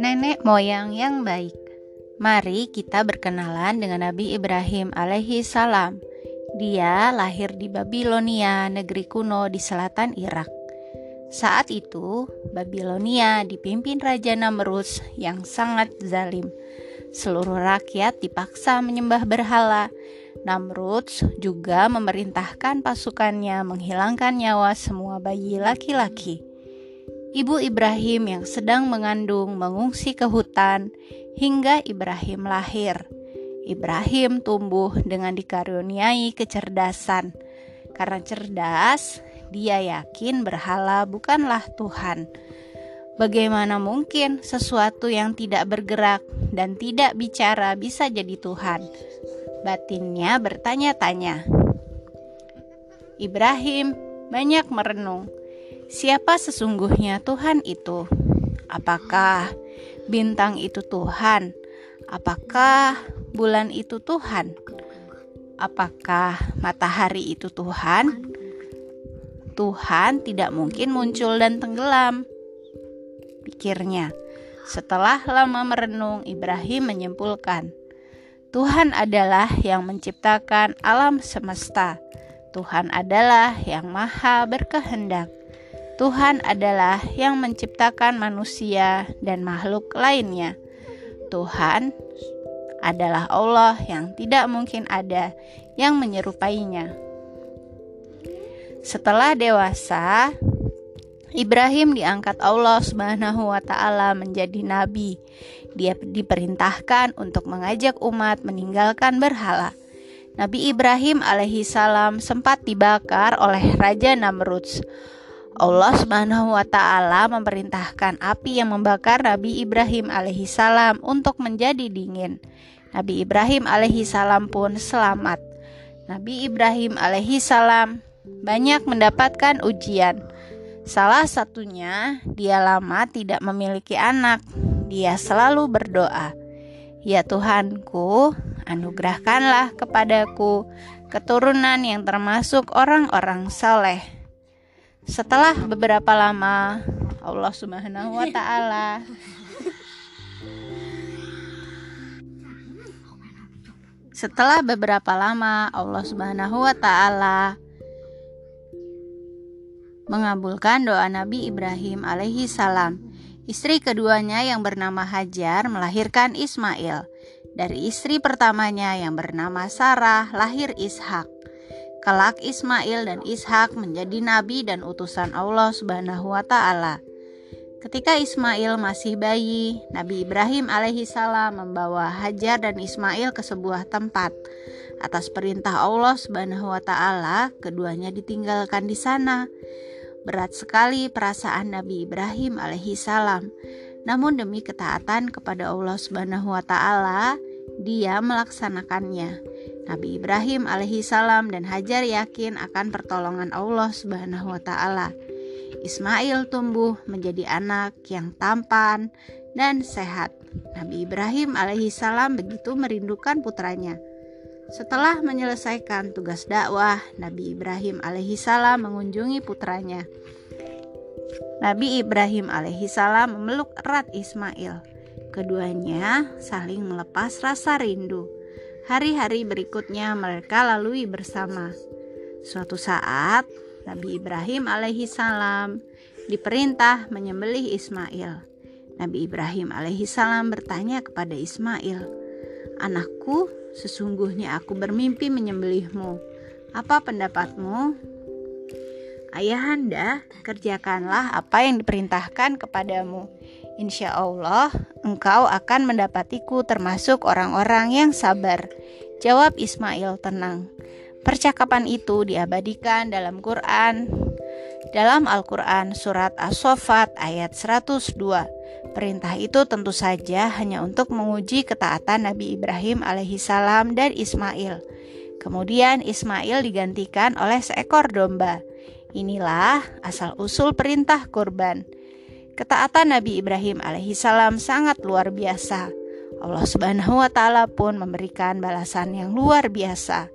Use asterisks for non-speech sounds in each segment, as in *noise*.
Nenek moyang yang baik. Mari kita berkenalan dengan Nabi Ibrahim alaihi salam. Dia lahir di Babilonia, negeri kuno di selatan Irak. Saat itu, Babilonia dipimpin Raja Namrus yang sangat zalim. Seluruh rakyat dipaksa menyembah berhala. Namrud juga memerintahkan pasukannya menghilangkan nyawa semua bayi laki-laki. Ibu Ibrahim yang sedang mengandung mengungsi ke hutan hingga Ibrahim lahir. Ibrahim tumbuh dengan dikaruniai kecerdasan. Karena cerdas, dia yakin berhala bukanlah Tuhan. Bagaimana mungkin sesuatu yang tidak bergerak dan tidak bicara bisa jadi Tuhan? Batinnya bertanya-tanya. Ibrahim banyak merenung Siapa sesungguhnya Tuhan itu? Apakah bintang itu Tuhan? Apakah bulan itu Tuhan? Apakah matahari itu Tuhan? Tuhan tidak mungkin muncul dan tenggelam. Pikirnya, setelah lama merenung, Ibrahim menyimpulkan, Tuhan adalah yang menciptakan alam semesta. Tuhan adalah yang maha berkehendak. Tuhan adalah yang menciptakan manusia dan makhluk lainnya. Tuhan adalah Allah yang tidak mungkin ada yang menyerupainya. Setelah dewasa, Ibrahim diangkat Allah Subhanahu wa taala menjadi nabi. Dia diperintahkan untuk mengajak umat meninggalkan berhala. Nabi Ibrahim alaihi salam sempat dibakar oleh Raja Namrud. Allah Subhanahu wa taala memerintahkan api yang membakar Nabi Ibrahim alaihi salam untuk menjadi dingin. Nabi Ibrahim alaihi salam pun selamat. Nabi Ibrahim alaihi salam banyak mendapatkan ujian. Salah satunya, dia lama tidak memiliki anak. Dia selalu berdoa, "Ya Tuhanku, anugerahkanlah kepadaku keturunan yang termasuk orang-orang saleh." Setelah beberapa lama Allah Subhanahu wa taala *laughs* Setelah beberapa lama Allah Subhanahu wa taala mengabulkan doa Nabi Ibrahim alaihi salam. Istri keduanya yang bernama Hajar melahirkan Ismail. Dari istri pertamanya yang bernama Sarah lahir Ishak. Kelak Ismail dan Ishak menjadi nabi dan utusan Allah Subhanahu wa taala. Ketika Ismail masih bayi, Nabi Ibrahim alaihi salam membawa Hajar dan Ismail ke sebuah tempat. Atas perintah Allah Subhanahu wa taala, keduanya ditinggalkan di sana. Berat sekali perasaan Nabi Ibrahim alaihi salam. Namun demi ketaatan kepada Allah Subhanahu wa taala, dia melaksanakannya. Nabi Ibrahim alaihi salam dan Hajar yakin akan pertolongan Allah Subhanahu wa taala. Ismail tumbuh menjadi anak yang tampan dan sehat. Nabi Ibrahim alaihi salam begitu merindukan putranya. Setelah menyelesaikan tugas dakwah, Nabi Ibrahim alaihi salam mengunjungi putranya. Nabi Ibrahim alaihi salam memeluk erat Ismail. Keduanya saling melepas rasa rindu. Hari-hari berikutnya mereka lalui bersama. Suatu saat, Nabi Ibrahim alaihi salam diperintah menyembelih Ismail. Nabi Ibrahim alaihi salam bertanya kepada Ismail, "Anakku, sesungguhnya aku bermimpi menyembelihmu. Apa pendapatmu?" Ayahanda, kerjakanlah apa yang diperintahkan kepadamu. Insya Allah, engkau akan mendapatiku termasuk orang-orang yang sabar. Jawab Ismail tenang. Percakapan itu diabadikan dalam Quran. Dalam Al-Quran surat As-Sofat ayat 102 Perintah itu tentu saja hanya untuk menguji ketaatan Nabi Ibrahim alaihissalam dan Ismail Kemudian Ismail digantikan oleh seekor domba Inilah asal-usul perintah kurban Ketaatan Nabi Ibrahim alaihissalam sangat luar biasa. Allah Subhanahu wa taala pun memberikan balasan yang luar biasa.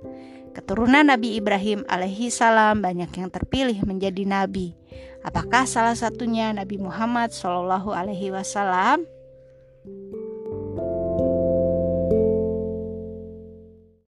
Keturunan Nabi Ibrahim alaihissalam banyak yang terpilih menjadi nabi. Apakah salah satunya Nabi Muhammad Shallallahu Alaihi Wasallam?